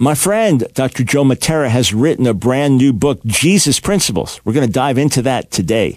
My friend, Dr. Joe Mattera, has written a brand new book, Jesus Principles. We're going to dive into that today.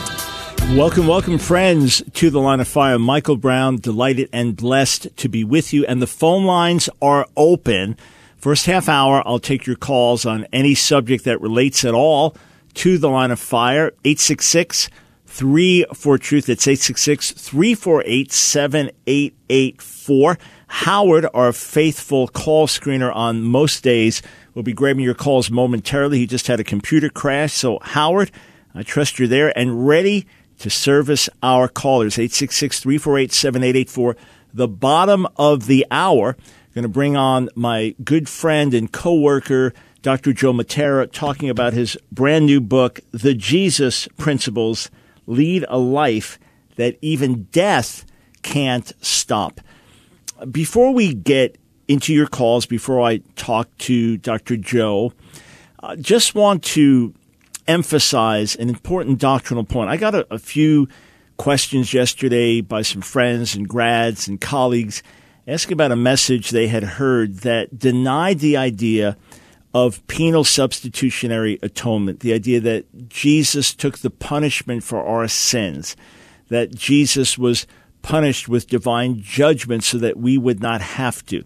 Welcome, welcome, friends, to the line of fire. Michael Brown, delighted and blessed to be with you. And the phone lines are open. First half hour, I'll take your calls on any subject that relates at all to the line of fire. 866 3 for truth. It's 866 348 7884. Howard, our faithful call screener on most days, will be grabbing your calls momentarily. He just had a computer crash. So, Howard, I trust you're there and ready to service our callers. 866-348-7884. The bottom of the hour, I'm going to bring on my good friend and coworker, Dr. Joe Mattera, talking about his brand new book, The Jesus Principles, Lead a Life That Even Death Can't Stop. Before we get into your calls, before I talk to Dr. Joe, I just want to emphasize an important doctrinal point. I got a, a few questions yesterday by some friends and grads and colleagues asking about a message they had heard that denied the idea of penal substitutionary atonement, the idea that Jesus took the punishment for our sins, that Jesus was punished with divine judgment so that we would not have to.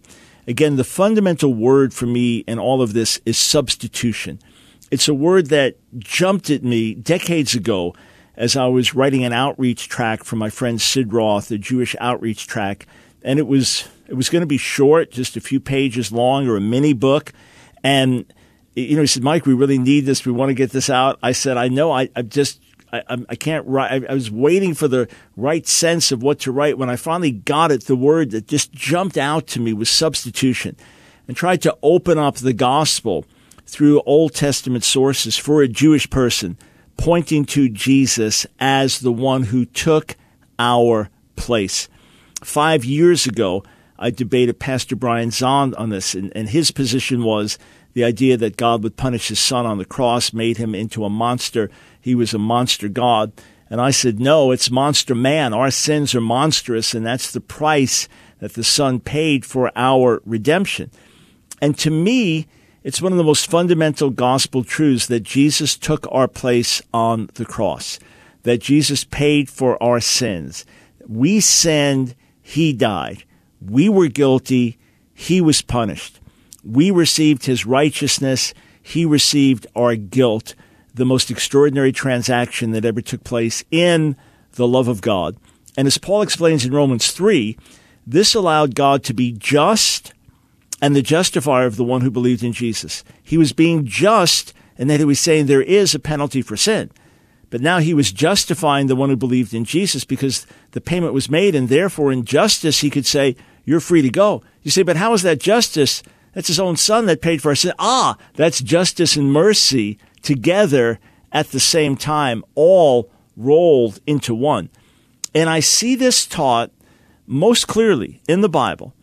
Again, the fundamental word for me in all of this is substitution. It's a word that jumped at me decades ago as I was writing an outreach track for my friend Sid Roth, a Jewish outreach track, and it was it was going to be short, just a few pages long, or a mini book. And you know, he said, "Mike, we really need this. We want to get this out." I said, "I know. I, I just I, I, can't write. I, I, was waiting for the right sense of what to write. When I finally got it, the word that just jumped out to me was substitution, and tried to open up the gospel through Old Testament sources for a Jewish person, pointing to Jesus as the one who took our place. Five years ago, I debated Pastor Brian Zahnd on this, and, and his position was the idea that God would punish his son on the cross, made him into a monster. He was a monster God. And I said, no, it's monster man. Our sins are monstrous, and that's the price that the son paid for our redemption. And to me, it's one of the most fundamental gospel truths that Jesus took our place on the cross, that Jesus paid for our sins. We sinned, he died. We were guilty, he was punished. We received his righteousness, he received our guilt. The most extraordinary transaction that ever took place in the love of God. And as Paul explains in Romans 3, this allowed God to be just and the justifier of the one who believed in Jesus. He was being just, and that he was saying there is a penalty for sin. But now he was justifying the one who believed in Jesus because the payment was made, and therefore in justice he could say, You're free to go. You say, But how is that justice? That's his own son that paid for our sin. Ah, that's justice and mercy together at the same time, all rolled into one. And I see this taught most clearly in the Bible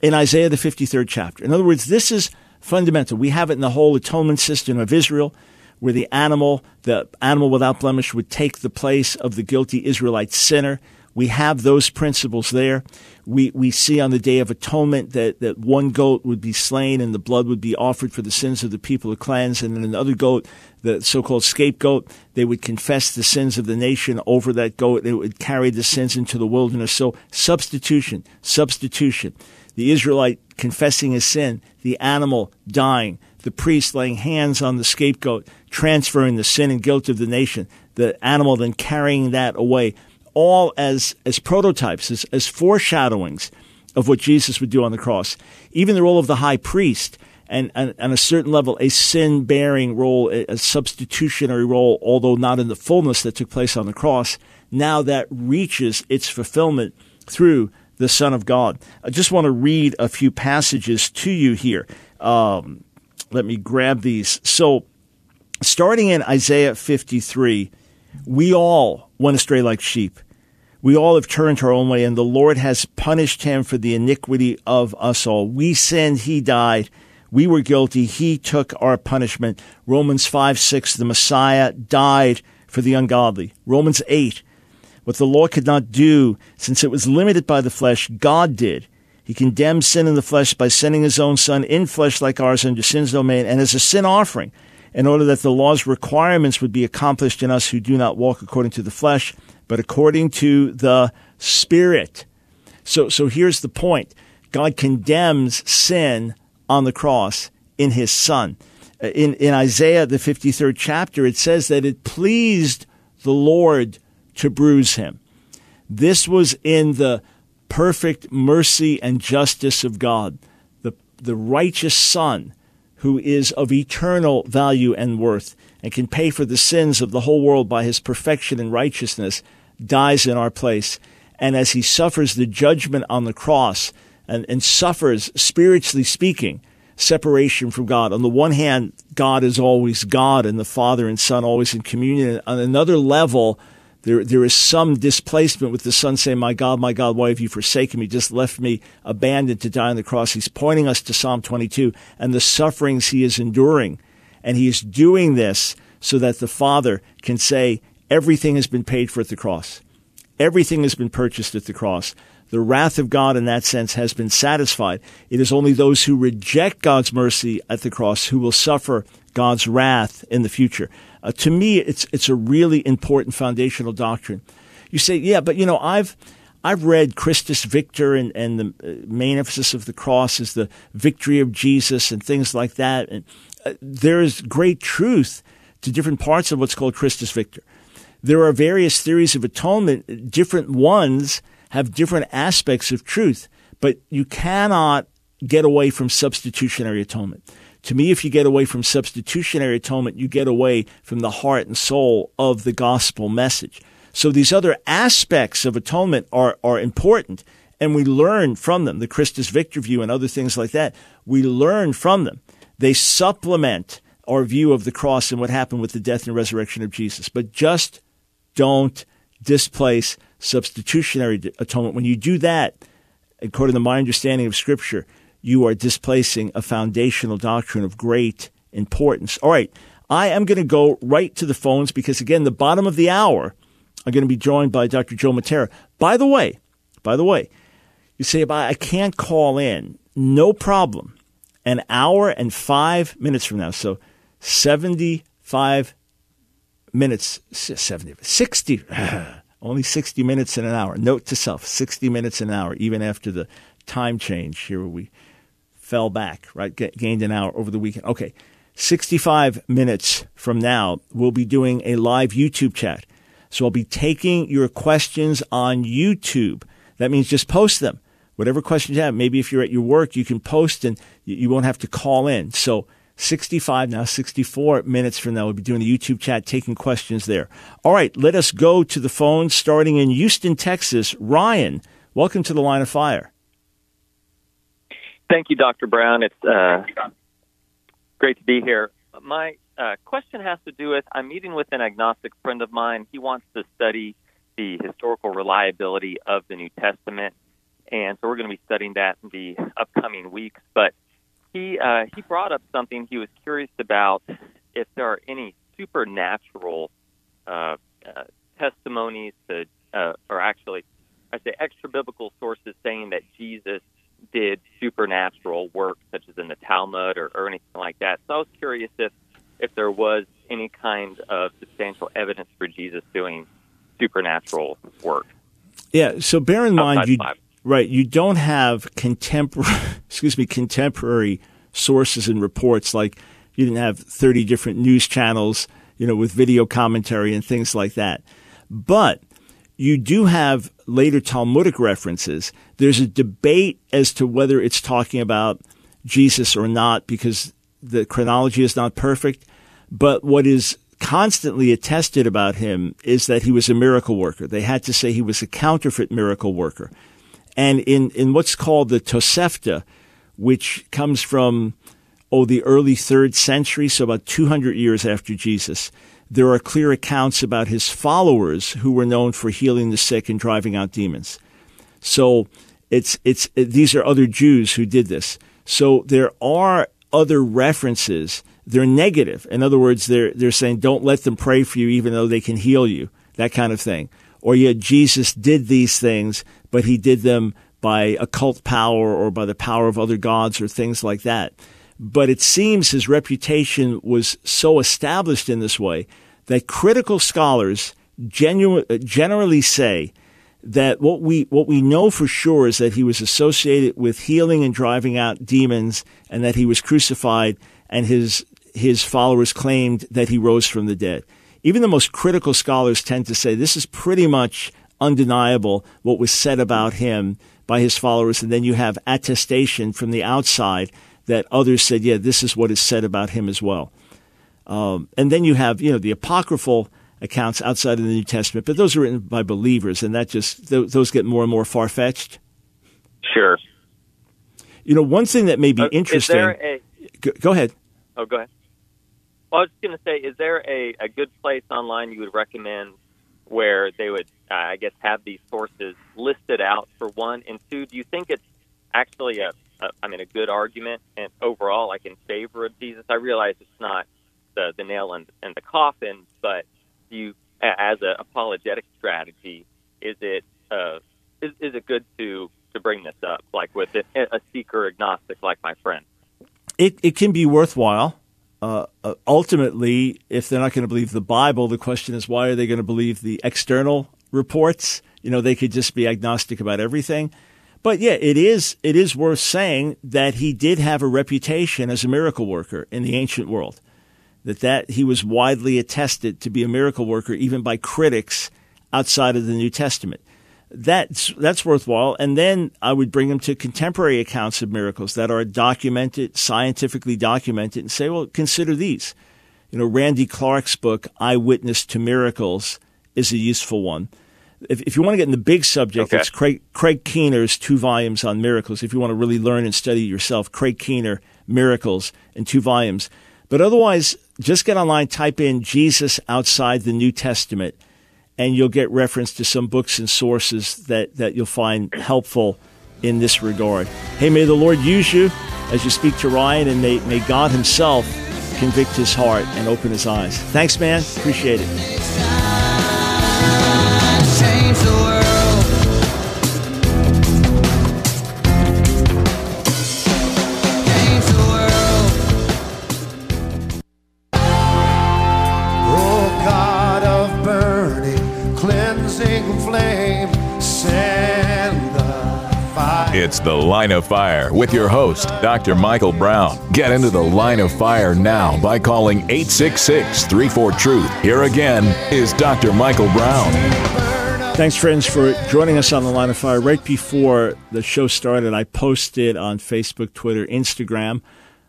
in Isaiah, the 53rd chapter. In other words, this is fundamental. We have it in the whole atonement system of Israel, where the animal, the animal without blemish, would take the place of the guilty Israelite sinner. We have those principles there. We, we see on the Day of Atonement that, that one goat would be slain and the blood would be offered for the sins of the people to cleanse. And then another goat, the so-called scapegoat, they would confess the sins of the nation over that goat. They would carry the sins into the wilderness. So substitution, substitution the Israelite confessing his sin, the animal dying, the priest laying hands on the scapegoat, transferring the sin and guilt of the nation, the animal then carrying that away, all as, as prototypes, as, as foreshadowings of what Jesus would do on the cross. Even the role of the high priest, and, and, and a certain level, a sin bearing role, a, a substitutionary role, although not in the fullness that took place on the cross, now that reaches its fulfillment through the Son of God. I just want to read a few passages to you here. Um, let me grab these. So, starting in Isaiah 53, we all went astray like sheep. We all have turned our own way, and the Lord has punished him for the iniquity of us all. We sinned, he died. We were guilty, he took our punishment. Romans 5 6, the Messiah died for the ungodly. Romans 8, what the law could not do, since it was limited by the flesh, God did. He condemned sin in the flesh by sending his own Son in flesh like ours under sin's domain and as a sin offering, in order that the law's requirements would be accomplished in us who do not walk according to the flesh, but according to the Spirit. So, so here's the point God condemns sin on the cross in his Son. Uh, in, in Isaiah, the 53rd chapter, it says that it pleased the Lord to bruise him. This was in the perfect mercy and justice of God, the, the righteous Son who is of eternal value and worth and can pay for the sins of the whole world by his perfection and righteousness, dies in our place. And as he suffers the judgment on the cross and, and suffers, spiritually speaking, separation from God. On the one hand, God is always God and the Father and Son always in communion. On another level, there, there is some displacement with the son saying, My God, my God, why have you forsaken me? Just left me abandoned to die on the cross. He's pointing us to Psalm 22 and the sufferings he is enduring. And he is doing this so that the Father can say, Everything has been paid for at the cross. Everything has been purchased at the cross. The wrath of God in that sense has been satisfied. It is only those who reject God's mercy at the cross who will suffer God's wrath in the future. Uh, to me, it's it's a really important foundational doctrine. You say, yeah, but you know, I've I've read Christus Victor, and, and the uh, main emphasis of the cross is the victory of Jesus and things like that. And uh, there is great truth to different parts of what's called Christus Victor. There are various theories of atonement. Different ones have different aspects of truth, but you cannot get away from substitutionary atonement. To me, if you get away from substitutionary atonement, you get away from the heart and soul of the gospel message. So these other aspects of atonement are, are important and we learn from them. The Christus Victor view and other things like that. We learn from them. They supplement our view of the cross and what happened with the death and resurrection of Jesus. But just don't displace substitutionary atonement. When you do that, according to my understanding of Scripture, you are displacing a foundational doctrine of great importance. All right. I am going to go right to the phones because, again, the bottom of the hour, I'm going to be joined by Dr. Joe Mattera. By the way, by the way, you say, I can't call in. No problem. An hour and five minutes from now. So 75 minutes, 70, 60, only 60 minutes in an hour. Note to self, 60 minutes an hour, even after the time change here we fell back, right? G- gained an hour over the weekend. Okay. 65 minutes from now, we'll be doing a live YouTube chat. So I'll be taking your questions on YouTube. That means just post them. Whatever questions you have. Maybe if you're at your work, you can post and you won't have to call in. So 65 now, 64 minutes from now, we'll be doing the YouTube chat, taking questions there. All right, let us go to the phone starting in Houston, Texas. Ryan, welcome to the line of fire. Thank you, Dr. Brown. It's uh, great to be here. My uh, question has to do with I'm meeting with an agnostic friend of mine. He wants to study the historical reliability of the New Testament, and so we're going to be studying that in the upcoming weeks. But he uh, he brought up something he was curious about if there are any supernatural uh, uh, testimonies to, uh, or actually, I say extra biblical sources saying that Jesus did supernatural work, such as in the Talmud or, or anything like that. So I was curious if if there was any kind of substantial evidence for Jesus doing supernatural work. Yeah. So bear in mind, you right, you don't have contemporary, excuse me, contemporary sources and reports like you didn't have 30 different news channels, you know, with video commentary and things like that. But you do have later Talmudic references. There's a debate as to whether it's talking about Jesus or not because the chronology is not perfect. But what is constantly attested about him is that he was a miracle worker. They had to say he was a counterfeit miracle worker. And in, in what's called the Tosefta, which comes from oh, the early third century, so about 200 years after Jesus, there are clear accounts about his followers who were known for healing the sick and driving out demons. So it's, it's, these are other Jews who did this. So there are other references. They're negative. In other words, they're, they're saying, don't let them pray for you even though they can heal you, that kind of thing. Or yet Jesus did these things, but he did them by occult power or by the power of other gods or things like that. But it seems his reputation was so established in this way that critical scholars genu- uh, generally say that what we what we know for sure is that he was associated with healing and driving out demons and that he was crucified and his his followers claimed that he rose from the dead. Even the most critical scholars tend to say this is pretty much undeniable what was said about him by his followers and then you have attestation from the outside that others said yeah this is what is said about him as well. Um, and then you have you know the apocryphal accounts outside of the New Testament, but those are written by believers, and that just those get more and more far fetched. Sure. You know, one thing that may be uh, interesting. A, go, go, ahead. Oh, go ahead. Well, I was just going to say, is there a, a good place online you would recommend where they would, uh, I guess, have these sources listed out for one, and two, do you think it's actually a, a, I mean, a good argument and overall, like in favor of Jesus? I realize it's not the the nail in, in the coffin, but you as an apologetic strategy? Is it uh, is, is it good to to bring this up, like with a, a seeker agnostic like my friend? It it can be worthwhile. Uh, uh, ultimately, if they're not going to believe the Bible, the question is why are they going to believe the external reports? You know, they could just be agnostic about everything. But yeah, it is it is worth saying that he did have a reputation as a miracle worker in the ancient world that that he was widely attested to be a miracle worker even by critics outside of the New Testament. That's that's worthwhile. And then I would bring him to contemporary accounts of miracles that are documented, scientifically documented, and say, well, consider these. You know, Randy Clark's book, Eyewitness to Miracles, is a useful one. If, if you want to get in the big subject, okay. it's Craig, Craig Keener's two volumes on miracles. If you want to really learn and study yourself, Craig Keener, Miracles, in two volumes. But otherwise, just get online, type in Jesus outside the New Testament, and you'll get reference to some books and sources that, that you'll find helpful in this regard. Hey, may the Lord use you as you speak to Ryan, and may, may God Himself convict his heart and open his eyes. Thanks, man. Appreciate it. It's The Line of Fire with your host, Dr. Michael Brown. Get into the line of fire now by calling 866 34 Truth. Here again is Dr. Michael Brown. Thanks, friends, for joining us on The Line of Fire. Right before the show started, I posted on Facebook, Twitter, Instagram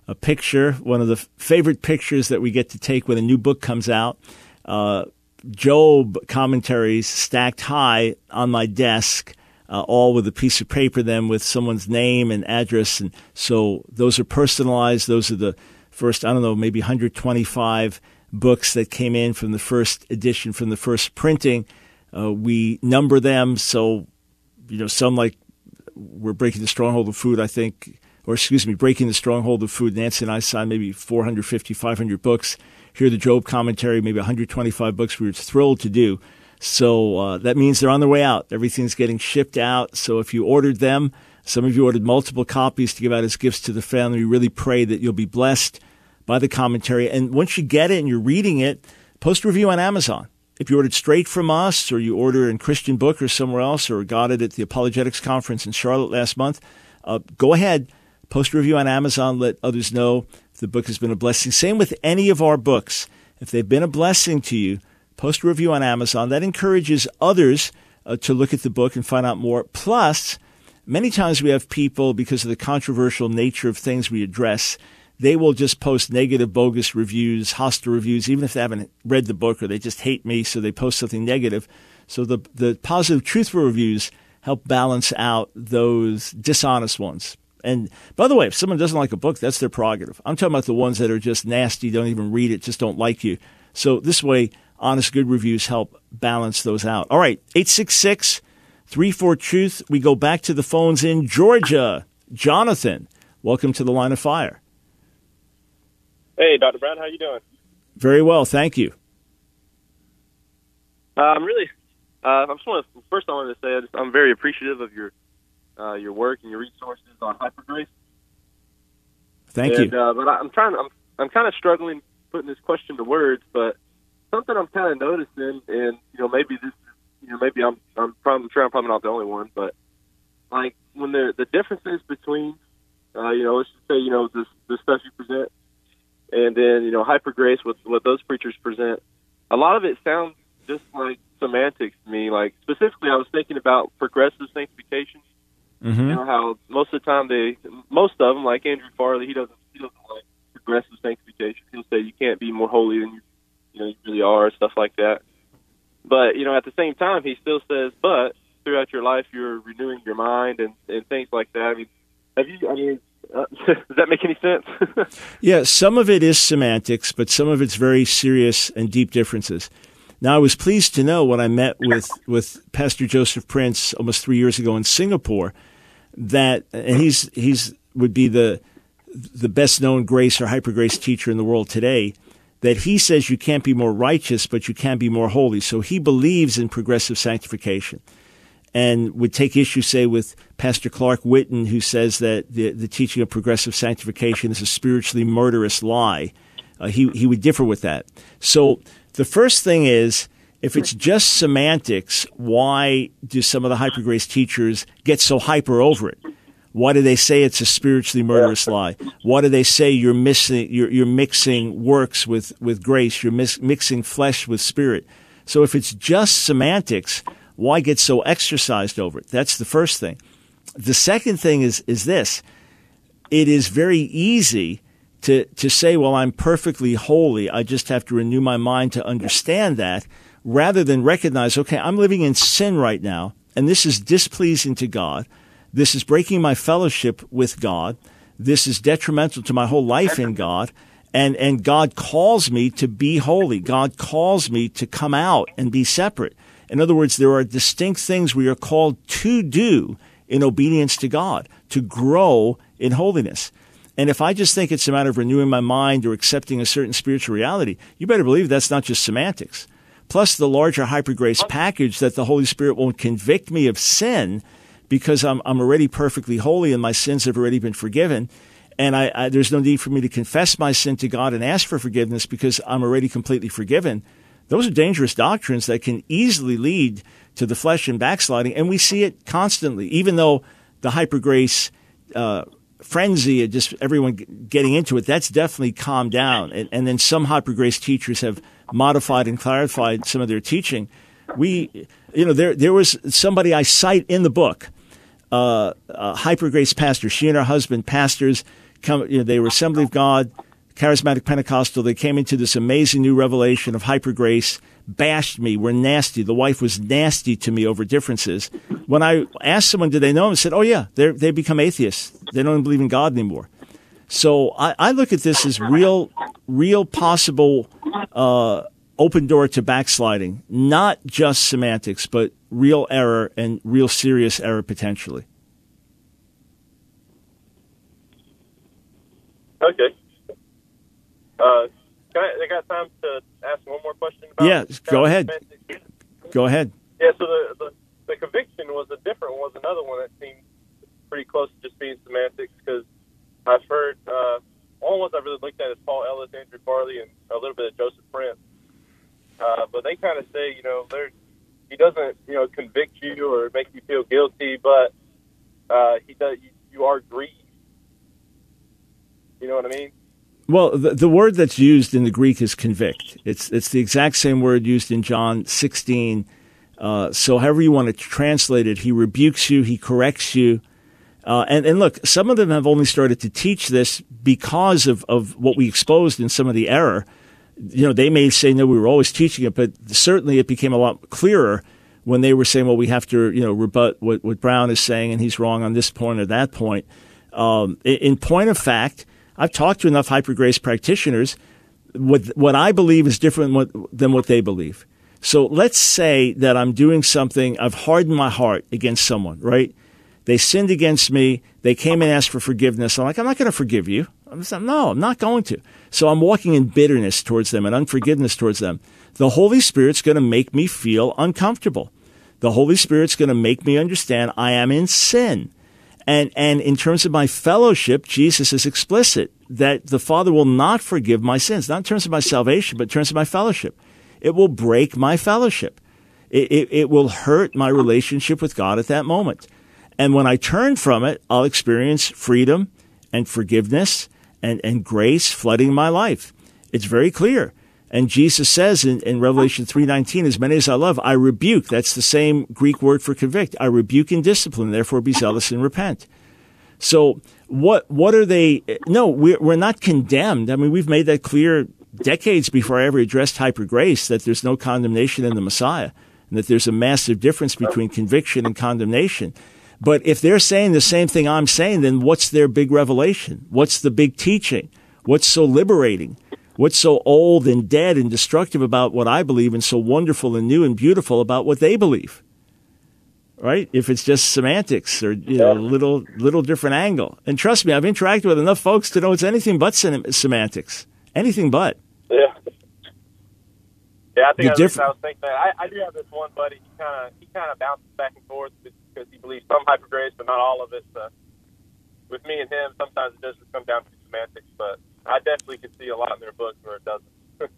a picture, one of the favorite pictures that we get to take when a new book comes out. Uh, Job commentaries stacked high on my desk uh, all with a piece of paper, then with someone's name and address. And so those are personalized. Those are the first, I don't know, maybe 125 books that came in from the first edition, from the first printing. Uh, we number them. So, you know, some like we're breaking the stronghold of food, I think, or excuse me, breaking the stronghold of food. Nancy and I signed maybe 450, 500 books. Here, the Job commentary, maybe 125 books. We were thrilled to do. So uh, that means they're on their way out. Everything's getting shipped out. So if you ordered them, some of you ordered multiple copies to give out as gifts to the family. We really pray that you'll be blessed by the commentary. And once you get it and you're reading it, post a review on Amazon. If you ordered straight from us, or you order in Christian Book or somewhere else, or got it at the Apologetics Conference in Charlotte last month, uh, go ahead, post a review on Amazon. Let others know the book has been a blessing. Same with any of our books. If they've been a blessing to you, post a review on Amazon. That encourages others uh, to look at the book and find out more. Plus, many times we have people, because of the controversial nature of things we address, they will just post negative, bogus reviews, hostile reviews, even if they haven't read the book or they just hate me, so they post something negative. So the, the positive, truthful reviews help balance out those dishonest ones. And by the way, if someone doesn't like a book, that's their prerogative. I'm talking about the ones that are just nasty, don't even read it, just don't like you. So this way, honest, good reviews help balance those out. All right, 866 34 Truth. We go back to the phones in Georgia. Jonathan, welcome to the line of fire. Hey, Dr. Brown, how you doing? Very well, thank you. Uh, I'm really. Uh, I just want to first. I wanted to say I just, I'm very appreciative of your uh, your work and your resources on hypergrace. Thank and, you. Uh, but I, I'm trying. I'm I'm kind of struggling putting this question to words, but something I'm kind of noticing, and you know, maybe this, you know, maybe I'm I'm probably sure I'm probably not the only one, but like when the the differences between, uh, you know, let's just say you know this the stuff you present, and then you know hypergrace what what those preachers present, a lot of it sounds just like semantics to me. Like specifically, I was thinking about progressive sanctification. Mm-hmm. You know how most of the time they, most of them, like Andrew Farley, he doesn't he doesn't like progressive sanctification. He'll say you can't be more holy than you, you know, you really are, stuff like that. But you know, at the same time, he still says, but throughout your life, you're renewing your mind and and things like that. I mean, have you? I mean, uh, does that make any sense? yeah, some of it is semantics, but some of it's very serious and deep differences. Now, I was pleased to know when I met with, with Pastor Joseph Prince almost three years ago in Singapore that, and he's, he's, would be the, the best known grace or hyper grace teacher in the world today, that he says you can't be more righteous, but you can be more holy. So he believes in progressive sanctification and would take issue, say, with Pastor Clark Whitten, who says that the, the teaching of progressive sanctification is a spiritually murderous lie. Uh, he, he would differ with that. So the first thing is, if it's just semantics, why do some of the hyper grace teachers get so hyper over it? Why do they say it's a spiritually murderous lie? Why do they say you're missing, you're, you're mixing works with, with grace? You're mis- mixing flesh with spirit. So if it's just semantics, why get so exercised over it? That's the first thing. The second thing is, is this. It is very easy to, to say, well, I'm perfectly holy. I just have to renew my mind to understand that rather than recognize, okay, I'm living in sin right now and this is displeasing to God. This is breaking my fellowship with God. This is detrimental to my whole life in God. And, and God calls me to be holy. God calls me to come out and be separate. In other words, there are distinct things we are called to do in obedience to God, to grow in holiness. And if I just think it's a matter of renewing my mind or accepting a certain spiritual reality, you better believe that's not just semantics. Plus the larger hyper grace package that the Holy Spirit won't convict me of sin because I'm, I'm already perfectly holy and my sins have already been forgiven. And I, I, there's no need for me to confess my sin to God and ask for forgiveness because I'm already completely forgiven. Those are dangerous doctrines that can easily lead to the flesh and backsliding. And we see it constantly, even though the hyper grace, uh, frenzy and just everyone getting into it, that's definitely calmed down. And, and then some hyper grace teachers have modified and clarified some of their teaching. We, you know, there, there was somebody I cite in the book, uh, a hyper grace pastor. She and her husband, pastors, come, you know, they were Assembly of God, charismatic Pentecostal. They came into this amazing new revelation of hyper grace bashed me, were nasty. The wife was nasty to me over differences. When I asked someone, did they know him? I said, oh, yeah, they they become atheists. They don't even believe in God anymore. So I, I look at this as real, real possible uh, open door to backsliding, not just semantics, but real error and real serious error potentially. Okay. Uh, I, I, got time to ask one more question? About yeah, go ahead. Semantics? Go ahead. Yeah, so the, the, the conviction was a different one, was another one that seemed pretty close to just being semantics because I've heard, uh, one ones I've really looked at is Paul Ellis, Andrew Farley, and a little bit of Joseph Prince. Uh, but they kind of say, you know, there he doesn't, you know, convict you or make you feel guilty, but uh, he does. You, you are grieved. You know what I mean? Well, the, the word that's used in the Greek is convict. It's it's the exact same word used in John 16. Uh, so, however you want to translate it, he rebukes you, he corrects you. Uh, and, and look, some of them have only started to teach this because of, of what we exposed in some of the error. You know, they may say, no, we were always teaching it, but certainly it became a lot clearer when they were saying, well, we have to, you know, rebut what, what Brown is saying and he's wrong on this point or that point. Um, in point of fact, I've talked to enough hyper grace practitioners. What, what I believe is different than what they believe. So let's say that I'm doing something, I've hardened my heart against someone, right? They sinned against me. They came and asked for forgiveness. I'm like, I'm not going to forgive you. I'm saying, no, I'm not going to. So I'm walking in bitterness towards them and unforgiveness towards them. The Holy Spirit's going to make me feel uncomfortable. The Holy Spirit's going to make me understand I am in sin. And, and in terms of my fellowship, Jesus is explicit that the Father will not forgive my sins, not in terms of my salvation, but in terms of my fellowship. It will break my fellowship. It, it, it will hurt my relationship with God at that moment. And when I turn from it, I'll experience freedom and forgiveness and, and grace flooding my life. It's very clear. And Jesus says in, in Revelation 3.19, as many as I love, I rebuke. That's the same Greek word for convict. I rebuke and discipline, therefore be zealous and repent. So what, what are they? No, we're, we're not condemned. I mean, we've made that clear decades before I ever addressed hyper grace that there's no condemnation in the Messiah and that there's a massive difference between conviction and condemnation. But if they're saying the same thing I'm saying, then what's their big revelation? What's the big teaching? What's so liberating? What's so old and dead and destructive about what I believe and so wonderful and new and beautiful about what they believe? Right? If it's just semantics or, you know, a little, little different angle. And trust me, I've interacted with enough folks to know it's anything but semantics. Anything but. Yeah. Yeah, I think I, diff- I was thinking that. I, I do have this one buddy. He kind of he kind of bounces back and forth because he believes some hyper grace, but not all of it. So with me and him, sometimes it doesn't come down to semantics, but I definitely can see a lot in their books where it doesn't.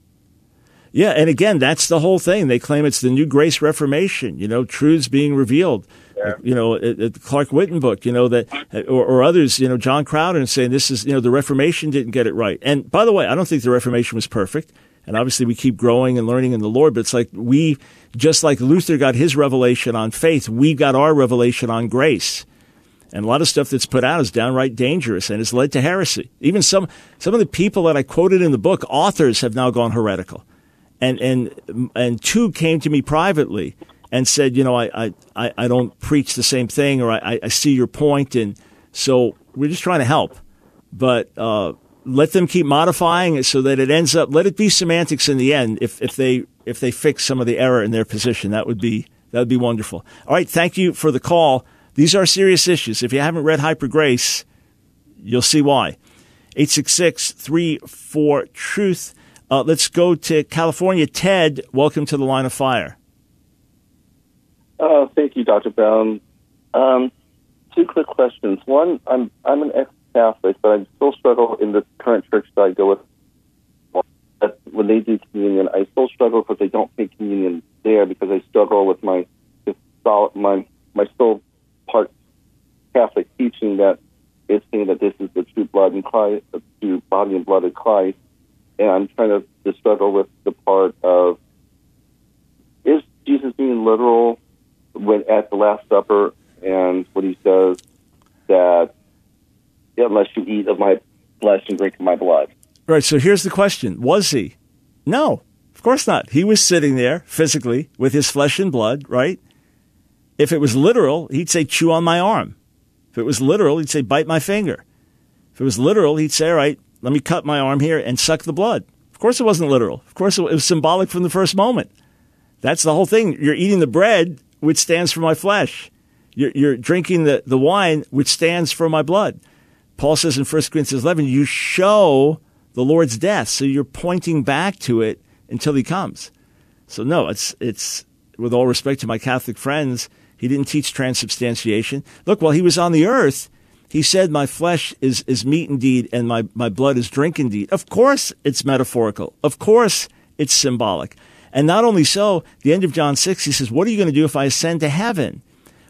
yeah, and again, that's the whole thing. They claim it's the New Grace Reformation. You know, truths being revealed. Yeah. You know, uh, uh, it, Clark Whitten book. You know that, uh, or, or, others. You know, John Crowder saying this is you know the Reformation didn't get it right. And by the way, I don't think the Reformation was perfect. And obviously, we keep growing and learning in the Lord. But it's like we, just like Luther got his revelation on faith, we got our revelation on grace. And a lot of stuff that's put out is downright dangerous and has led to heresy. Even some some of the people that I quoted in the book, authors, have now gone heretical. And and and two came to me privately and said, you know, I I, I don't preach the same thing, or I, I see your point, and so we're just trying to help. But uh, let them keep modifying it so that it ends up. Let it be semantics in the end. If if they if they fix some of the error in their position, that would be that would be wonderful. All right, thank you for the call. These are serious issues. If you haven't read Hyper Grace, you'll see why. 866 34 Truth. Uh, let's go to California. Ted, welcome to the line of fire. Uh, thank you, Dr. Brown. Um, two quick questions. One, I'm I'm an ex Catholic, but I still struggle in the current church that I go with. When they do communion, I still struggle because they don't take communion there because I struggle with my my my still part Catholic teaching that it's saying that this is the true blood and Christ, the true body and blood of Christ, and I'm trying to, to struggle with the part of is Jesus being literal when at the Last Supper and what he says that unless you eat of my flesh and drink of my blood. Right. So here's the question: Was he? No, of course not. He was sitting there physically with his flesh and blood. Right. If it was literal, he'd say, "Chew on my arm." If it was literal, he'd say, "Bite my finger." If it was literal, he'd say, "All right, let me cut my arm here and suck the blood." Of course, it wasn't literal. Of course, it was symbolic from the first moment. That's the whole thing. You're eating the bread, which stands for my flesh. You're, you're drinking the, the wine, which stands for my blood. Paul says in 1 Corinthians 11, you show the Lord's death. So you're pointing back to it until he comes. So no, it's, it's, with all respect to my Catholic friends, he didn't teach transubstantiation. Look, while he was on the earth, he said, my flesh is, is meat indeed and my, my blood is drink indeed. Of course it's metaphorical. Of course it's symbolic. And not only so, the end of John 6, he says, what are you going to do if I ascend to heaven?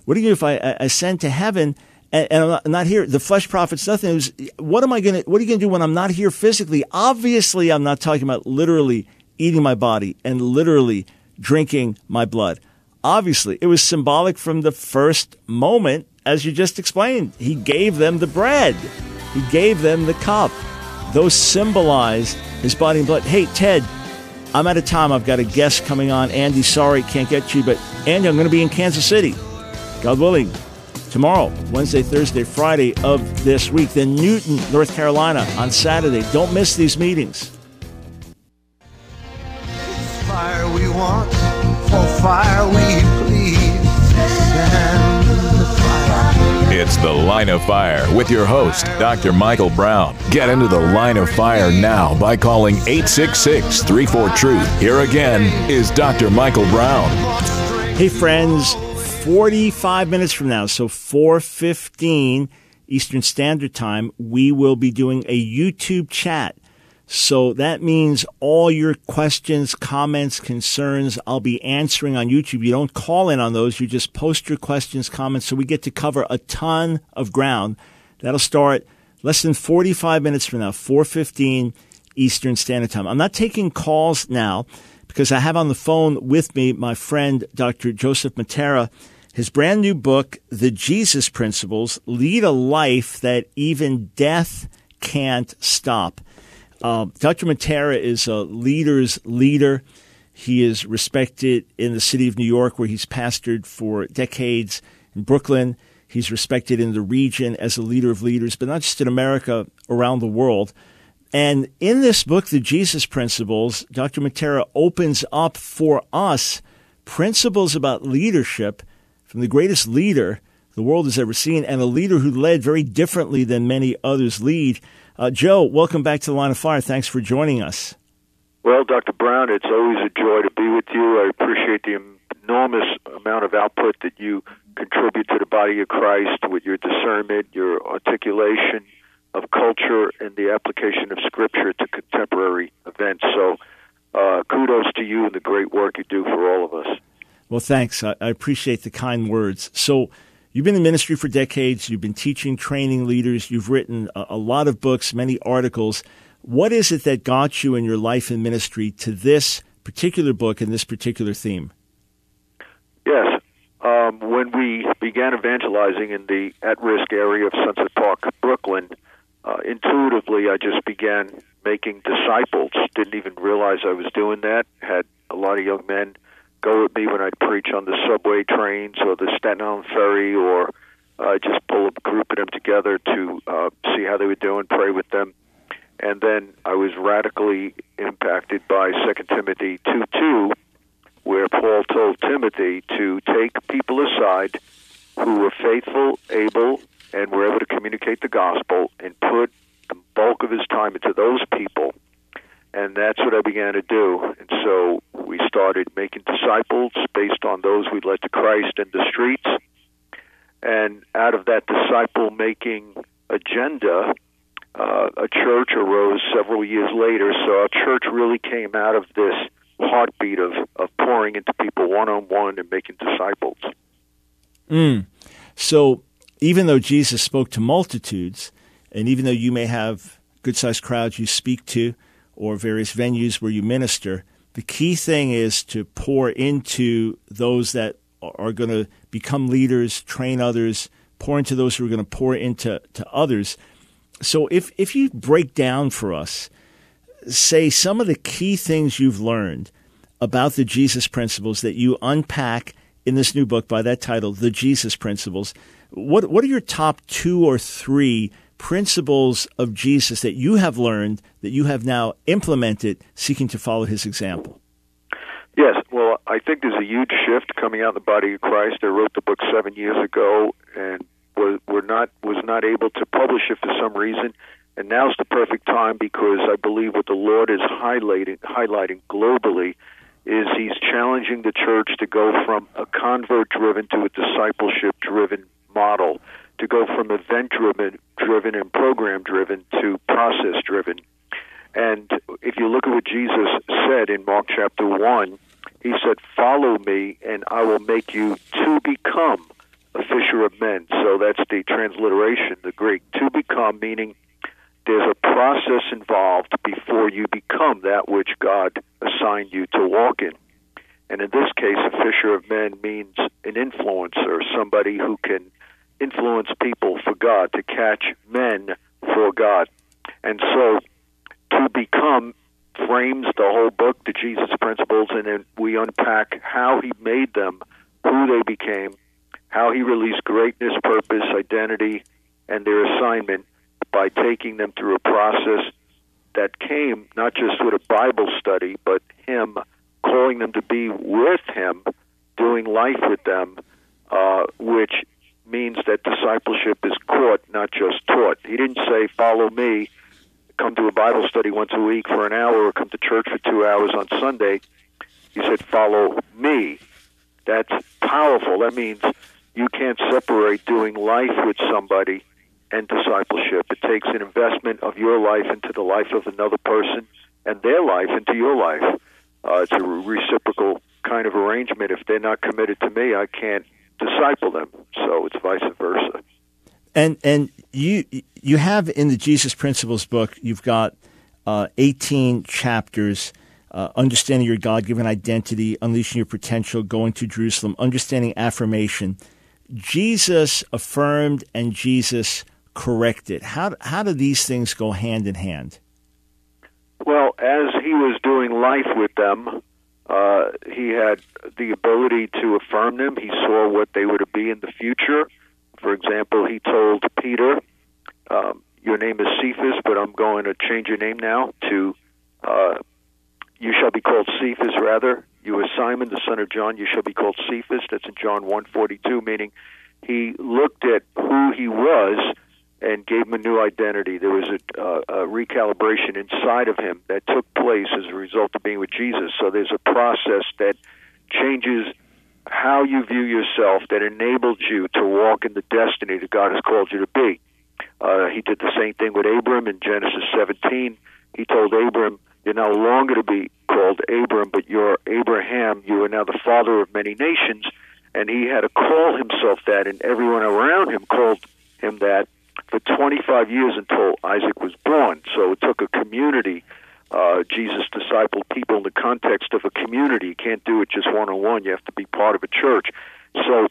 What are you going to do if I ascend to heaven and, and I'm, not, not, here. The flesh profits nothing. Was, what am I going to, what are you going to do when I'm not here physically? Obviously, I'm not talking about literally eating my body and literally drinking my blood. Obviously, it was symbolic from the first moment, as you just explained. He gave them the bread. He gave them the cup. Those symbolize his body and blood. Hey, Ted, I'm out of time. I've got a guest coming on. Andy, sorry, can't get you, but Andy, I'm going to be in Kansas City. God willing, tomorrow, Wednesday, Thursday, Friday of this week. Then Newton, North Carolina on Saturday. Don't miss these meetings. Fire we want, for fire we please. Send the fire. It's The Line of Fire with your host, Dr. Michael Brown. Get into the line of fire now by calling 866 34 Truth. Here again is Dr. Michael Brown. Hey friends, 45 minutes from now, so 4:15 Eastern Standard Time, we will be doing a YouTube chat. So that means all your questions, comments, concerns, I'll be answering on YouTube. You don't call in on those. You just post your questions, comments. So we get to cover a ton of ground. That'll start less than 45 minutes from now, 415 Eastern Standard Time. I'm not taking calls now because I have on the phone with me my friend, Dr. Joseph Mattera. His brand new book, The Jesus Principles, Lead a Life That Even Death Can't Stop. Uh, Dr. Mattera is a leader's leader. He is respected in the city of New York, where he's pastored for decades. In Brooklyn, he's respected in the region as a leader of leaders, but not just in America, around the world. And in this book, The Jesus Principles, Dr. Mattera opens up for us principles about leadership from the greatest leader the world has ever seen and a leader who led very differently than many others lead. Uh, Joe, welcome back to the Line of Fire. Thanks for joining us. Well, Dr. Brown, it's always a joy to be with you. I appreciate the enormous amount of output that you contribute to the body of Christ with your discernment, your articulation of culture, and the application of Scripture to contemporary events. So, uh, kudos to you and the great work you do for all of us. Well, thanks. I, I appreciate the kind words. So, you've been in ministry for decades. You've been teaching, training leaders. You've written a, a lot of books, many articles. What is it that got you in your life and ministry to this particular book and this particular theme? Yes. Um, when we began evangelizing in the at risk area of Sunset Park, Brooklyn, uh, intuitively I just began making disciples. Didn't even realize I was doing that. Had a lot of young men go with me when I'd preach on the subway trains or the Staten Island ferry, or uh, just pull a group of them together to uh, see how they were doing, pray with them. And then I was radically impacted by Second Timothy two two, where Paul told Timothy to take people aside who were faithful, able, and were able to communicate the gospel, and put the bulk of his time into those people and that's what I began to do. And so we started making disciples based on those we led to Christ in the streets. And out of that disciple making agenda, uh, a church arose several years later. So our church really came out of this heartbeat of, of pouring into people one on one and making disciples. Mm. So even though Jesus spoke to multitudes, and even though you may have good sized crowds you speak to, or various venues where you minister, the key thing is to pour into those that are going to become leaders, train others, pour into those who are going to pour into to others. So if if you break down for us, say some of the key things you've learned about the Jesus principles that you unpack in this new book by that title, The Jesus Principles, what what are your top two or three principles of Jesus that you have learned that you have now implemented seeking to follow his example? Yes, well, I think there's a huge shift coming out in the body of Christ. I wrote the book seven years ago and was were not was not able to publish it for some reason, and now's the perfect time because I believe what the Lord is highlighting highlighting globally is He's challenging the church to go from a convert driven to a discipleship driven model to go from event driven driven and program driven to process driven. And if you look at what Jesus said in Mark chapter 1, he said, Follow me, and I will make you to become a fisher of men. So that's the transliteration, the Greek. To become, meaning there's a process involved before you become that which God assigned you to walk in. And in this case, a fisher of men means an influencer, somebody who can influence people for God, to catch men for God. And so to become frames the whole book, the Jesus principles, and then we unpack how he made them, who they became, how he released greatness, purpose, identity, and their assignment by taking them through a process that came not just with a Bible study, but him calling them to be with him, doing life with them, uh, which means that discipleship is caught, not just taught. He didn't say, Follow me, come to a Bible study once a week for an hour, or come to church for two hours on Sunday. He said, Follow me. That's powerful. That means you can't separate doing life with somebody and discipleship. It takes an investment of your life into the life of another person and their life into your life. Uh, it's a reciprocal kind of arrangement. If they're not committed to me, I can't disciple them. So it's vice versa. And and you you have in the Jesus Principles book, you've got uh, 18 chapters. Uh, understanding your God given identity, unleashing your potential, going to Jerusalem, understanding affirmation. Jesus affirmed and Jesus corrected. How, how do these things go hand in hand? Well, as he was doing life with them, uh, he had the ability to affirm them. He saw what they were to be in the future. For example, he told Peter, um, Your name is Cephas, but I'm going to change your name now to uh, You shall be called Cephas, rather. You are Simon, the son of John. You shall be called Cephas. That's in John 142, meaning he looked at who he was and gave him a new identity. There was a, uh, a recalibration inside of him that took place as a result of being with Jesus. So there's a process that changes how you view yourself that enabled you to walk in the destiny that God has called you to be. Uh, he did the same thing with Abram in Genesis 17. He told Abram, You're no longer to be called Abram, but you're Abraham. You are now the father of many nations. And he had to call himself that, and everyone around him called him that for 25 years until Isaac was born. So it took a community. Uh, Jesus discipled people in the context of a community. You can't do it just one on one. You have to be part of a church. So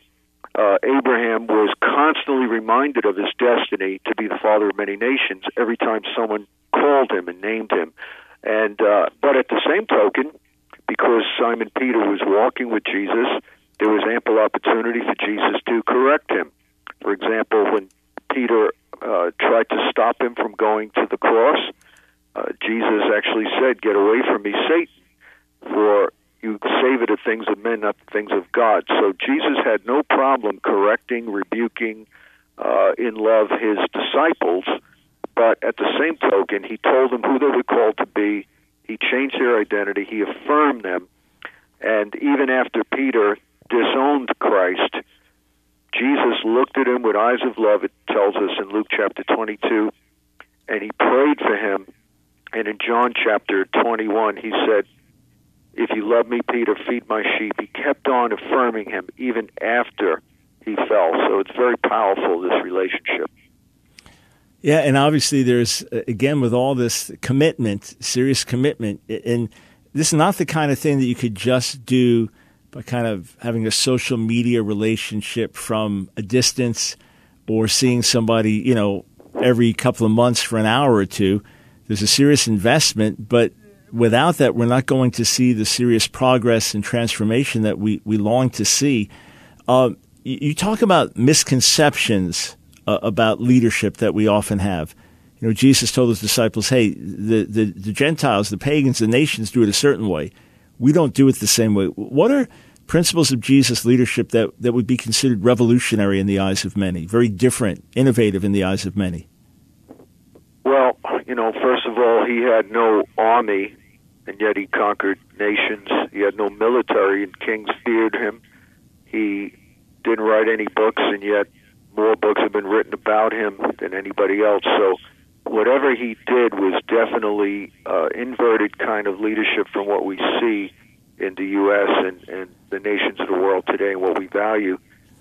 uh, Abraham was constantly reminded of his destiny to be the father of many nations every time someone called him and named him. And uh, but at the same token, because Simon Peter was walking with Jesus, there was ample opportunity for Jesus to correct him. For example, when Peter uh, tried to stop him from going to the cross. Uh, Jesus actually said, Get away from me, Satan, for you save it the things of men, not the things of God. So Jesus had no problem correcting, rebuking uh, in love his disciples, but at the same token, he told them who they were called to be. He changed their identity, he affirmed them, and even after Peter disowned Christ, Jesus looked at him with eyes of love, it tells us in Luke chapter 22, and he prayed for him. And in John chapter 21, he said, If you love me, Peter, feed my sheep. He kept on affirming him even after he fell. So it's very powerful, this relationship. Yeah, and obviously there's, uh, again, with all this commitment, serious commitment, and this is not the kind of thing that you could just do by kind of having a social media relationship from a distance or seeing somebody, you know, every couple of months for an hour or two. There's a serious investment, but without that, we're not going to see the serious progress and transformation that we, we long to see. Uh, you talk about misconceptions uh, about leadership that we often have. You know, Jesus told his disciples, hey, the, the, the Gentiles, the pagans, the nations do it a certain way we don't do it the same way. What are principles of Jesus leadership that, that would be considered revolutionary in the eyes of many, very different, innovative in the eyes of many? Well, you know, first of all, he had no army, and yet he conquered nations. He had no military, and kings feared him. He didn't write any books, and yet more books have been written about him than anybody else. So whatever he did was definitely uh, inverted kind of leadership from what we see in the U.S. and, and the nations of the world today and what we value.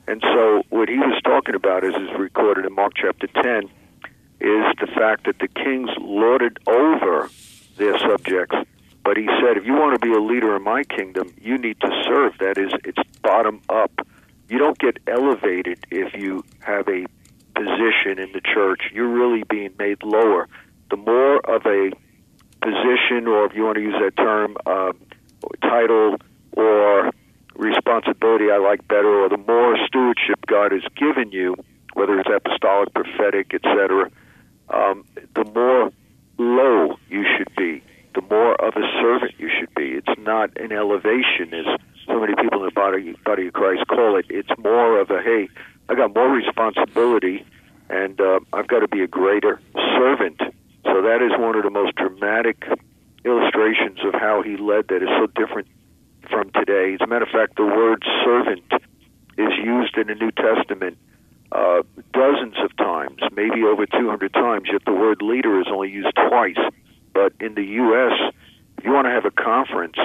And so, what he was talking about, as is recorded in Mark chapter 10, is the fact that the kings lorded over their subjects. But he said, if you want to be a leader in my kingdom, you need to serve. That is, it's bottom up. You don't get elevated if you have a position in the church, you're really being made lower. The more of a position, or if you want to use that term, uh, title or responsibility I like better, or the more stewardship God has given you, whether it's apostolic, prophetic, etc., um, the more low you should be, the more of a servant you should be. It's not an elevation, as so many people in the body body of Christ call it. It's more of a hey, I got more responsibility, and uh, I've got to be a greater servant. So that is one of the most dramatic illustrations of how he led that is so different from today. As a matter of fact, the word servant is used in the New Testament uh, dozens of times, maybe over 200 times, yet the word leader is only used twice. But in the U.S., if you want to have a conference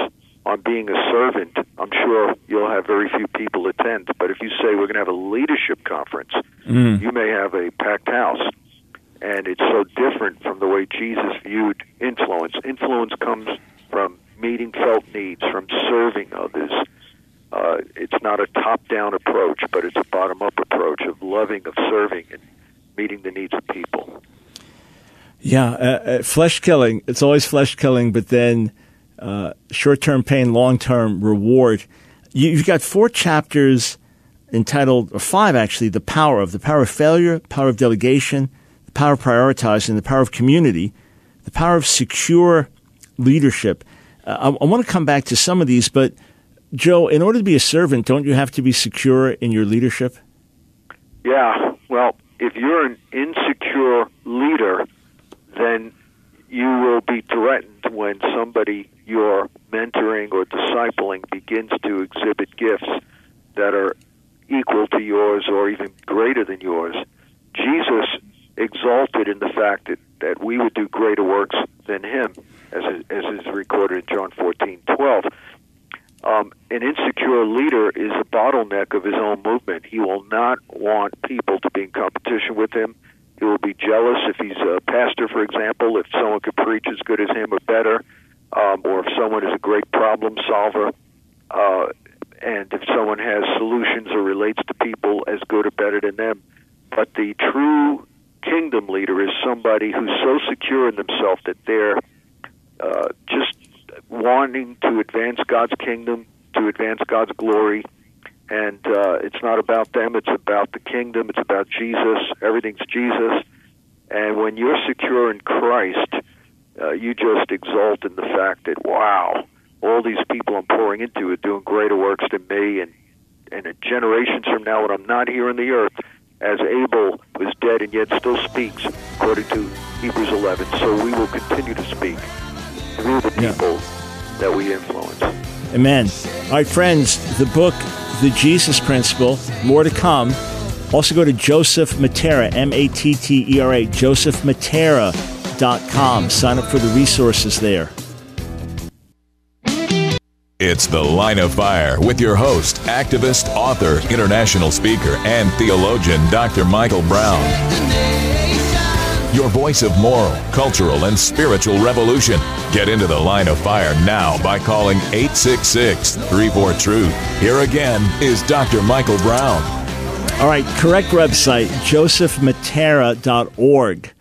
on being a servant, I'm sure you'll have very few people attend. But if you say we're going to have a leadership conference, mm. you may have a packed house. And it's so different from the way Jesus viewed influence. Influence comes from meeting felt needs, from serving others. Uh, it's not a top down approach, but it's a bottom up approach of loving, of serving, and meeting the needs of people. Yeah, uh, uh, flesh killing. It's always flesh killing, but then uh, short term pain, long term reward. You, have got four chapters entitled, or five actually, the power of the power of failure, power of delegation, the power of prioritizing, the power of community, the power of secure leadership. Uh, I, I want to come back to some of these, but Joe, in order to be a servant, don't you have to be secure in your leadership? Yeah. Well, if you're an insecure leader, then you will be threatened when somebody you're mentoring or discipling begins to exhibit gifts that are equal to yours or even greater than yours. Jesus exalted in the fact that, that we would do greater works than him, as, as is recorded in John 14, 12. Um, an insecure leader is a bottleneck of his own movement. He will not want people to be in competition with him. He will be jealous if he's a pastor, for example, if someone could preach as good as him or better, um, or if someone is a great problem solver, uh, and if someone has solutions or relates to people as good or better than them. But the true kingdom leader is somebody who's so secure in themselves that they're uh, just wanting to advance God's kingdom, to advance God's glory, and uh, it's not about them. It's about the kingdom. It's about Jesus. Everything's Jesus. And when you're secure in Christ, uh, you just exult in the fact that wow, all these people I'm pouring into are doing greater works than me, and and generations from now, when I'm not here on the earth, as Abel was dead and yet still speaks, according to Hebrews 11. So we will continue to speak through the people yeah. that we influence. Amen. All right, friends, the book, The Jesus Principle, more to come. Also go to Joseph Matera, Mattera, M A T T E R A, josephmattera.com. Sign up for the resources there. It's The Line of Fire with your host, activist, author, international speaker, and theologian, Dr. Michael Brown your voice of moral, cultural, and spiritual revolution. Get into the line of fire now by calling 866 34 Truth. Here again is Dr. Michael Brown. All right, correct website, josephmattera.org.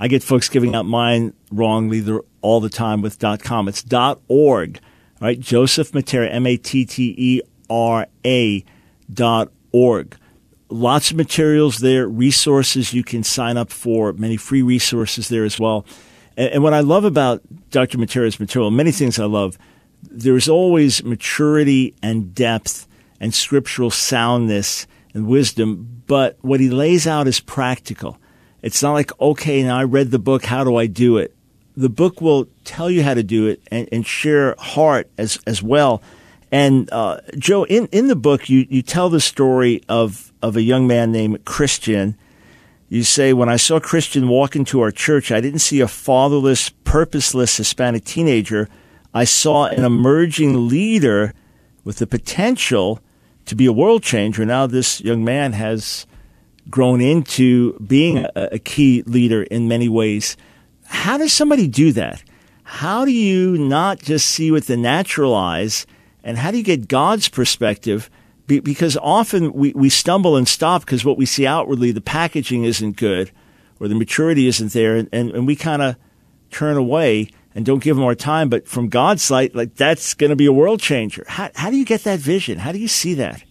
I get folks giving out mine wrongly all the time with .com. It's .org. All right, Joseph Mattera, M-A-T-T-E-R-A dot org lots of materials there, resources you can sign up for, many free resources there as well. And, and what I love about Dr. Mattera's material, many things I love, there's always maturity and depth and scriptural soundness and wisdom, but what he lays out is practical. It's not like, okay, now I read the book, how do I do it? The book will tell you how to do it and, and share heart as, as well. And uh, Joe, in, in the book, you, you tell the story of of a young man named Christian. You say, when I saw Christian walk into our church, I didn't see a fatherless, purposeless Hispanic teenager. I saw an emerging leader with the potential to be a world changer. Now, this young man has grown into being a, a key leader in many ways. How does somebody do that? How do you not just see with the natural eyes, and how do you get God's perspective? Be, because often we, we stumble and stop because what we see outwardly, the packaging isn't good or the maturity isn't there, and, and, and we kind of turn away and don't give them our time. But from God's sight, like that's going to be a world changer. How, how do you get that vision? How do you see that?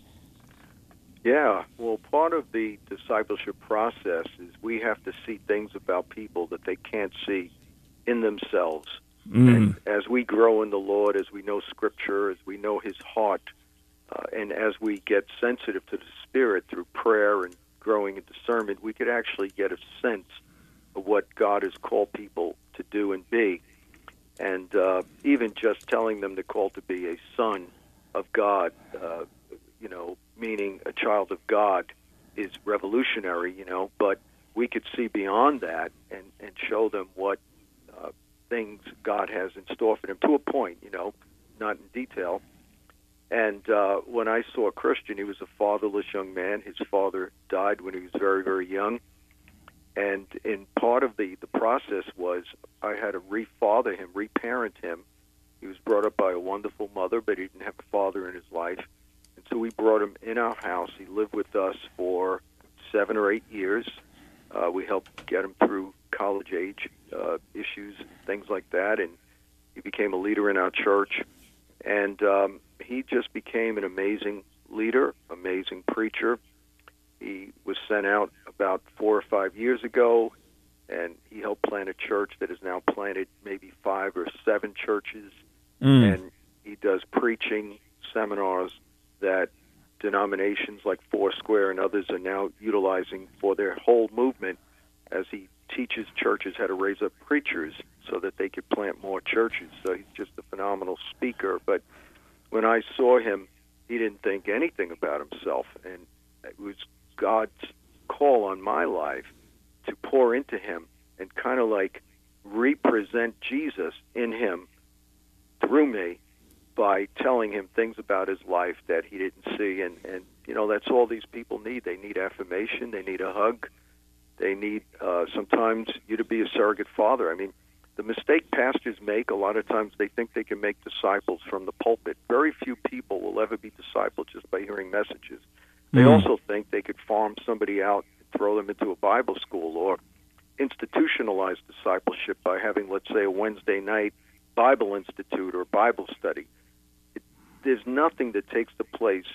Yeah, well, part of the discipleship process is we have to see things about people that they can't see in themselves. Mm. And as we grow in the Lord, as we know Scripture, as we know His heart, uh, and as we get sensitive to the Spirit through prayer and growing in discernment, we could actually get a sense of what God has called people to do and be. And uh, even just telling them to call to be a son of God, uh, you know, meaning a child of God, is revolutionary, you know, but we could see beyond that and, and show them what things God has in store for them to a point, you know, not in detail. And uh, when I saw Christian, he was a fatherless young man. His father died when he was very, very young. And in part of the, the process was I had to refather him, reparent him. He was brought up by a wonderful mother, but he didn't have a father in his life. And so we brought him in our house. He lived with us for seven or eight years. Uh, we helped get him through college age uh, issues, things like that, and he became a leader in our church. And um, he just became an amazing leader, amazing preacher. He was sent out about four or five years ago, and he helped plant a church that has now planted maybe five or seven churches. Mm. And he does preaching seminars that denominations like Foursquare and others are now utilizing for their whole movement as he teaches churches how to raise up preachers so that they could plant more churches. So he's just a phenomenal speaker. But when I saw him, he didn't think anything about himself. And it was God's call on my life to pour into him and kind of like represent Jesus in him through me by telling him things about his life that he didn't see and and you know that's all these people need they need affirmation they need a hug they need uh sometimes you to be a surrogate father. I mean the mistake pastors make a lot of times they think they can make disciples from the pulpit. Very few people will ever be discipled just by hearing messages. They Mm. also think they could farm somebody out and throw them into a bible school or institutionalize discipleship by having let's say a wednesday night bible institute or bible study. There's nothing that takes the place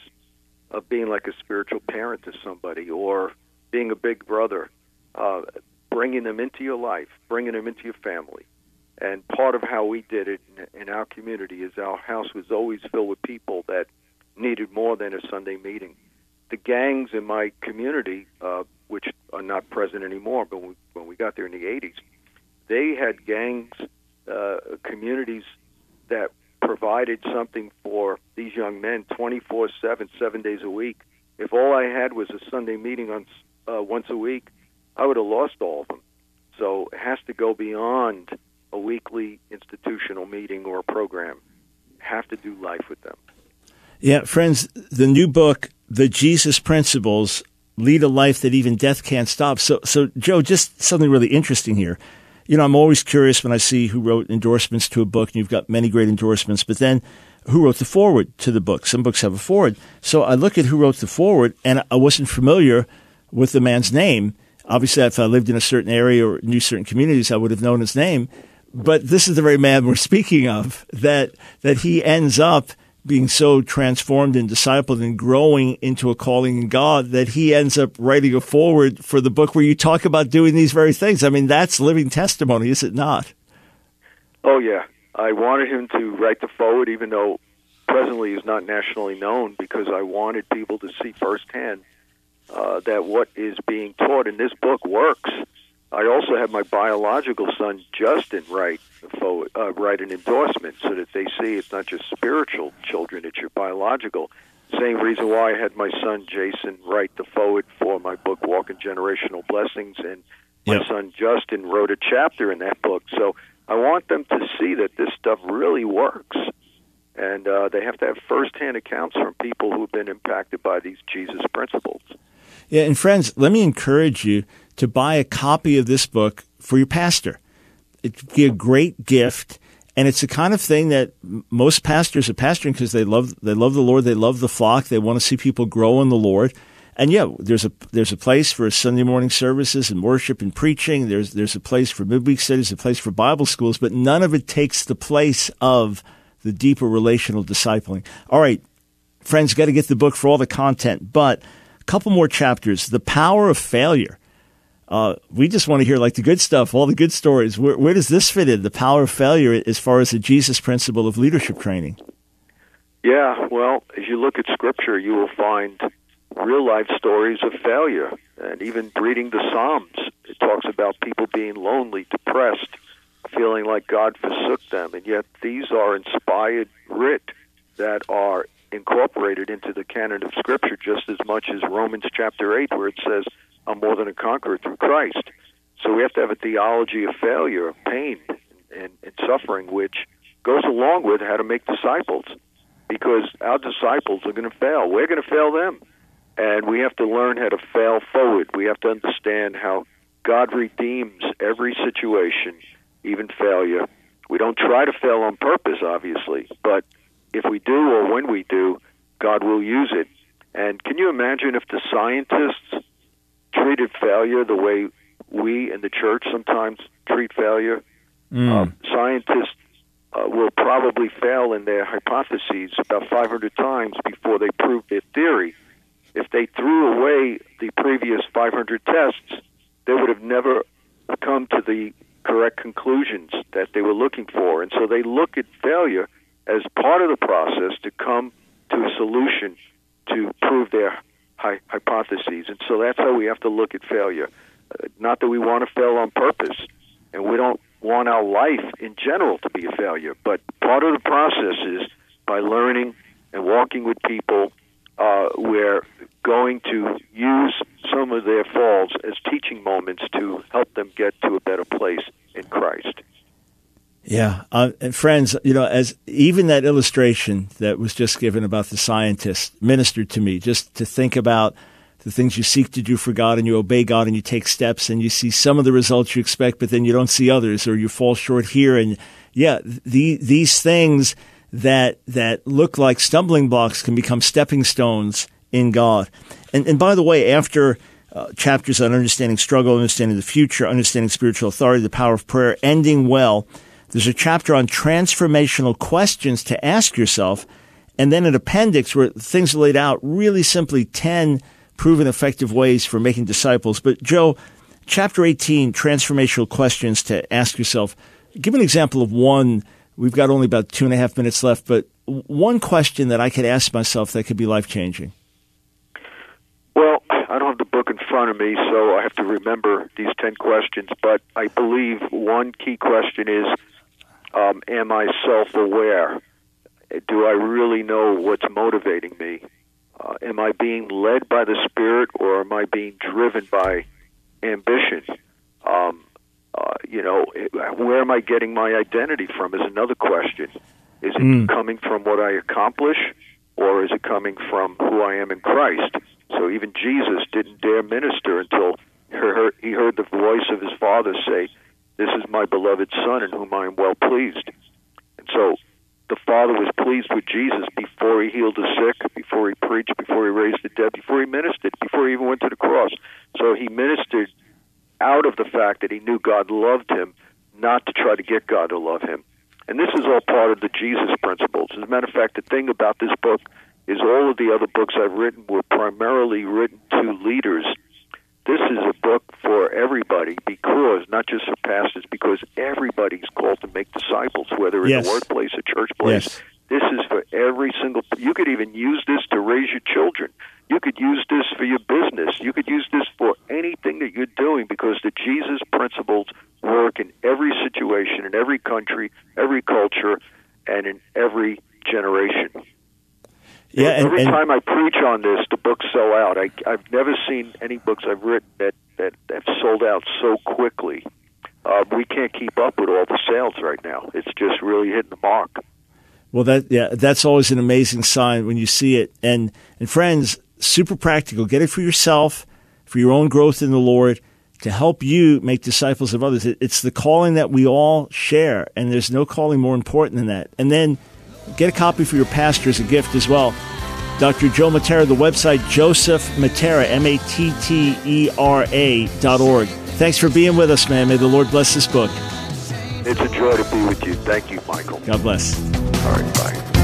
of being like a spiritual parent to somebody or being a big brother, uh, bringing them into your life, bringing them into your family. And part of how we did it in, in our community is our house was always filled with people that needed more than a Sunday meeting. The gangs in my community, uh, which are not present anymore, but when we, when we got there in the 80s, they had gangs, uh, communities that provided something for these young men 24 7, seven days a week. If all I had was a Sunday meeting on uh, once a week, I would have lost all of them. So it has to go beyond a weekly institutional meeting or program. Have to do life with them. Yeah, friends, the new book, The Jesus Principles, Lead a Life That Even Death Can't Stop. So, so Joe, just something really interesting here. You know, I'm always curious when I see who wrote endorsements to a book, and you've got many great endorsements, but then who wrote the foreword to the book? Some books have a foreword. So I look at who wrote the foreword, and I wasn't familiar with the man's name. Obviously, if I lived in a certain area or knew certain communities, I would have known his name. But this is the very man we're speaking of, that, that he ends up being so transformed and discipled and growing into a calling in God that he ends up writing a foreword for the book where you talk about doing these very things. I mean, that's living testimony, is it not? Oh, yeah. I wanted him to write the foreword, even though presently he's not nationally known, because I wanted people to see firsthand uh, that what is being taught in this book works. I also have my biological son Justin write uh, write an endorsement so that they see it's not just spiritual children; it's your biological. Same reason why I had my son Jason write the foreword for my book Walking Generational Blessings, and my Yep. son Justin wrote a chapter in that book. So I want them to see that this stuff really works, and uh, they have to have firsthand accounts from people who've been impacted by these Jesus principles. Yeah, and friends, let me encourage you to buy a copy of this book for your pastor. It'd be a great gift, and it's the kind of thing that most pastors are pastoring because they love they love the Lord, they love the flock, they want to see people grow in the Lord. And yeah, there's a there's a place for Sunday morning services and worship and preaching. There's there's a place for midweek studies, a place for Bible schools, but none of it takes the place of the deeper relational discipling. All right, friends, got to get the book for all the content, but couple more chapters. The power of failure. Uh, we just want to hear like the good stuff, all the good stories. Where, where does this fit in? The power of failure, as far as the Jesus principle of leadership training. Yeah, well, as you look at Scripture, you will find real life stories of failure. And even reading the Psalms, it talks about people being lonely, depressed, feeling like God forsook them. And yet, these are inspired writ that are incorporated into the canon of Scripture just as much as Romans chapter 8, where it says, I'm more than a conqueror through Christ. So we have to have a theology of failure, of pain, and, and suffering, which goes along with how to make disciples because our disciples are going to fail. We're going to fail them. And we have to learn how to fail forward. We have to understand how God redeems every situation, even failure. We don't try to fail on purpose, obviously, but if we do or when we do, God will use it. And can you imagine if the scientists treated failure the way we in the church sometimes treat failure? Mm. Um, scientists uh, will probably fail in their hypotheses about 500 times before they prove their theory. If they threw away the previous 500 tests, they would have never come to the correct conclusions that they were looking for. And so they look at failure as part of the process to come to a solution to prove their hypotheses. And so that's how we have to look at failure. Uh, not that we want to fail on purpose, and we don't want our life in general to be a failure, but part of the process is by learning and walking with people, uh, we're going to use some of their falls as teaching moments to help them get to a better place in Christ. Yeah, uh, and friends, you know, as even that illustration that was just given about the scientist ministered to me, just to think about the things you seek to do for God and you obey God and you take steps and you see some of the results you expect, but then you don't see others or you fall short here. And yeah, the, these things that, that look like stumbling blocks can become stepping stones in God. And, and by the way, after uh, chapters on understanding struggle, understanding the future, understanding spiritual authority, the power of prayer, ending well, there's a chapter on transformational questions to ask yourself. And then an appendix where things are laid out really simply 10 proven effective ways for making disciples. But Joe, chapter 18, transformational questions to ask yourself. Give an example of one. We've got only about two and a half minutes left, but one question that I could ask myself that could be life changing. Well, I don't have the book in front of me, so I have to remember these 10 questions, but I believe one key question is um, Am I self aware? Do I really know what's motivating me? Uh, am I being led by the Spirit or am I being driven by ambition? Um, uh, you know, where am I getting my identity from is another question. Is it mm. coming from what I accomplish or is it coming from who I am in Christ? So even Jesus didn't dare minister until he heard the voice of his Father say, This is my beloved Son in whom I am well pleased. And so the Father was pleased with Jesus before he healed the sick, before he preached, before he raised the dead, before he ministered, before he even went to the cross. So he ministered out of the fact that he knew God loved him, not to try to get God to love him. And this is all part of the Jesus principles. As a matter of fact, the thing about this book is all of the other books I've written were primarily written to leaders this is a book for everybody because not just for pastors, because everybody's called to make disciples, whether in yes. the workplace, a church place. Yes. This is for every single. You could even use this to raise your children. You could use this for your business. You could use this for anything that you're doing because the Jesus principles work in every situation, in every country, every culture, and in every generation. Yeah, and, every and, time I preach on this, the books sell out. I, I've never seen any books I've written that that have sold out so quickly. Uh, we can't keep up with all the sales right now. It's just really hitting the mark. Well, that yeah, that's always an amazing sign when you see it. And and friends, super practical. Get it for yourself, for your own growth in the Lord, to help you make disciples of others. It's the calling that we all share, and there's no calling more important than that. And then Get a copy for your pastor as a gift as well. Dr. Joe Mattera, the website Joseph Mattera, M A T T E R A dot org. Thanks for being with us, man. May the Lord bless this book. It's a joy to be with you. Thank you, Michael. God bless. All right, bye.